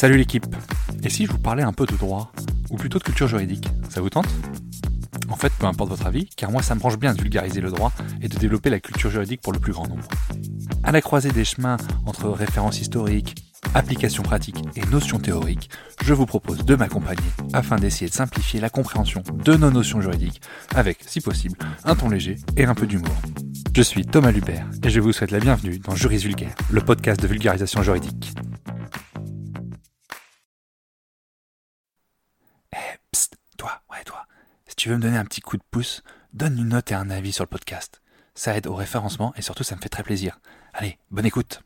Salut l'équipe Et si je vous parlais un peu de droit Ou plutôt de culture juridique Ça vous tente? En fait, peu importe votre avis, car moi ça me branche bien de vulgariser le droit et de développer la culture juridique pour le plus grand nombre. À la croisée des chemins entre références historiques, applications pratiques et notions théoriques, je vous propose de m'accompagner afin d'essayer de simplifier la compréhension de nos notions juridiques avec, si possible, un ton léger et un peu d'humour. Je suis Thomas Lubert et je vous souhaite la bienvenue dans Juris Vulgaire, le podcast de vulgarisation juridique. Veux me donner un petit coup de pouce, donne une note et un avis sur le podcast. Ça aide au référencement et surtout ça me fait très plaisir. Allez, bonne écoute.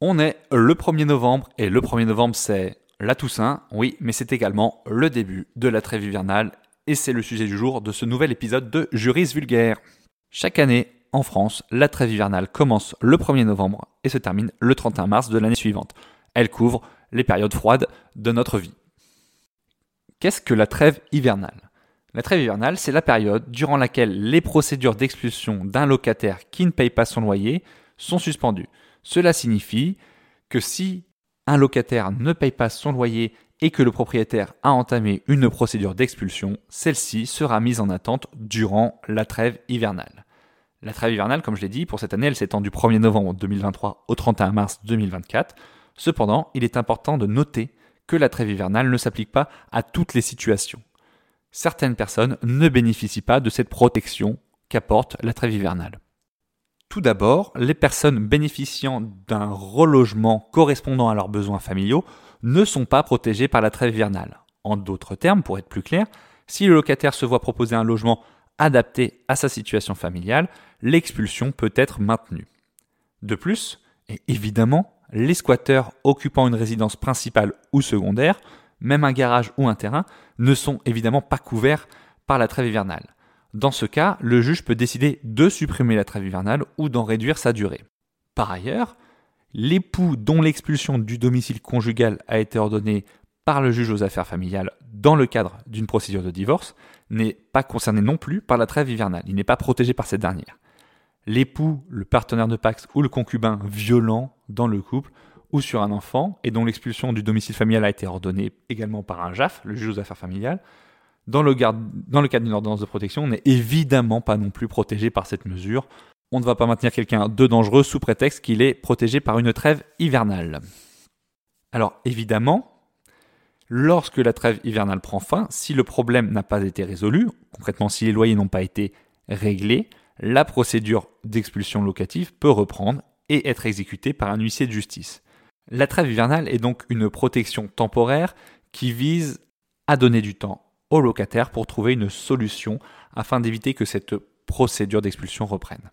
On est le 1er novembre et le 1er novembre c'est la Toussaint, oui, mais c'est également le début de la trêve hivernale et c'est le sujet du jour de ce nouvel épisode de Juris Vulgaire. Chaque année, en France, la trêve hivernale commence le 1er novembre et se termine le 31 mars de l'année suivante. Elle couvre les périodes froides de notre vie. Qu'est-ce que la trêve hivernale? La trêve hivernale, c'est la période durant laquelle les procédures d'expulsion d'un locataire qui ne paye pas son loyer sont suspendues. Cela signifie que si un locataire ne paye pas son loyer et que le propriétaire a entamé une procédure d'expulsion, celle-ci sera mise en attente durant la trêve hivernale. La trêve hivernale, comme je l'ai dit, pour cette année, elle s'étend du 1er novembre 2023 au 31 mars 2024. Cependant, il est important de noter que la trêve hivernale ne s'applique pas à toutes les situations. Certaines personnes ne bénéficient pas de cette protection qu'apporte la trêve hivernale. Tout d'abord, les personnes bénéficiant d'un relogement correspondant à leurs besoins familiaux ne sont pas protégées par la trêve hivernale. En d'autres termes, pour être plus clair, si le locataire se voit proposer un logement adapté à sa situation familiale, l'expulsion peut être maintenue. De plus, et évidemment, les squatteurs occupant une résidence principale ou secondaire, même un garage ou un terrain, ne sont évidemment pas couverts par la trêve hivernale. Dans ce cas, le juge peut décider de supprimer la trêve hivernale ou d'en réduire sa durée. Par ailleurs, l'époux dont l'expulsion du domicile conjugal a été ordonnée par le juge aux affaires familiales dans le cadre d'une procédure de divorce n'est pas concerné non plus par la trêve hivernale. Il n'est pas protégé par cette dernière l'époux, le partenaire de Pax ou le concubin violent dans le couple ou sur un enfant et dont l'expulsion du domicile familial a été ordonnée également par un JAF, le juge aux affaires familiales, dans le, dans le cadre d'une ordonnance de protection, on n'est évidemment pas non plus protégé par cette mesure. On ne va pas maintenir quelqu'un de dangereux sous prétexte qu'il est protégé par une trêve hivernale. Alors évidemment, lorsque la trêve hivernale prend fin, si le problème n'a pas été résolu, concrètement si les loyers n'ont pas été réglés, la procédure d'expulsion locative peut reprendre et être exécutée par un huissier de justice. La trêve hivernale est donc une protection temporaire qui vise à donner du temps au locataire pour trouver une solution afin d'éviter que cette procédure d'expulsion reprenne.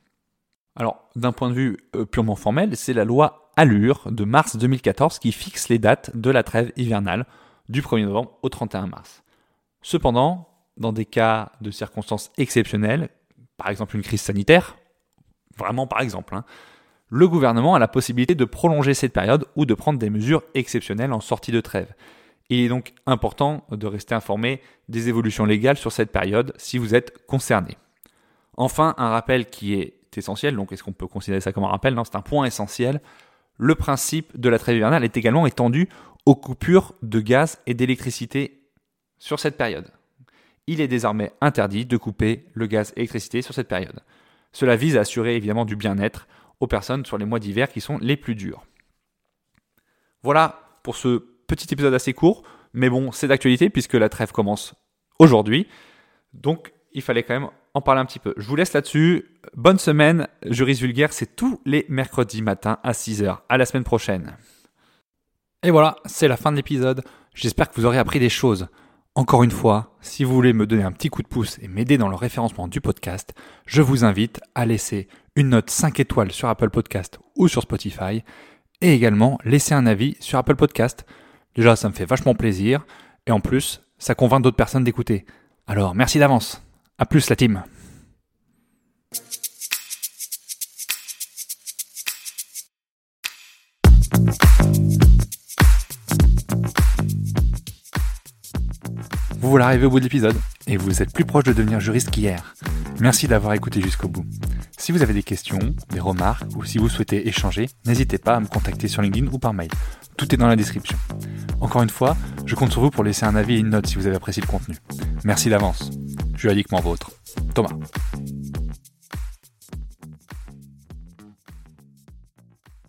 Alors, d'un point de vue euh, purement formel, c'est la loi Allure de mars 2014 qui fixe les dates de la trêve hivernale du 1er novembre au 31 mars. Cependant, dans des cas de circonstances exceptionnelles, par exemple une crise sanitaire, vraiment par exemple, hein, le gouvernement a la possibilité de prolonger cette période ou de prendre des mesures exceptionnelles en sortie de trêve. Il est donc important de rester informé des évolutions légales sur cette période si vous êtes concerné. Enfin, un rappel qui est essentiel, donc est-ce qu'on peut considérer ça comme un rappel? Non, c'est un point essentiel. Le principe de la trêve hivernale est également étendu aux coupures de gaz et d'électricité sur cette période il est désormais interdit de couper le gaz et l'électricité sur cette période. Cela vise à assurer évidemment du bien-être aux personnes sur les mois d'hiver qui sont les plus durs. Voilà pour ce petit épisode assez court, mais bon, c'est d'actualité puisque la trêve commence aujourd'hui. Donc, il fallait quand même en parler un petit peu. Je vous laisse là-dessus. Bonne semaine. Juris Vulgaire, c'est tous les mercredis matin à 6h. À la semaine prochaine. Et voilà, c'est la fin de l'épisode. J'espère que vous aurez appris des choses. Encore une fois, si vous voulez me donner un petit coup de pouce et m'aider dans le référencement du podcast, je vous invite à laisser une note 5 étoiles sur Apple Podcast ou sur Spotify et également laisser un avis sur Apple Podcast. Déjà, ça me fait vachement plaisir et en plus, ça convainc d'autres personnes d'écouter. Alors, merci d'avance. À plus la team. Vous voilà arrivé au bout de l'épisode et vous êtes plus proche de devenir juriste qu'hier. Merci d'avoir écouté jusqu'au bout. Si vous avez des questions, des remarques ou si vous souhaitez échanger, n'hésitez pas à me contacter sur LinkedIn ou par mail. Tout est dans la description. Encore une fois, je compte sur vous pour laisser un avis et une note si vous avez apprécié le contenu. Merci d'avance. Juridiquement vôtre. Thomas.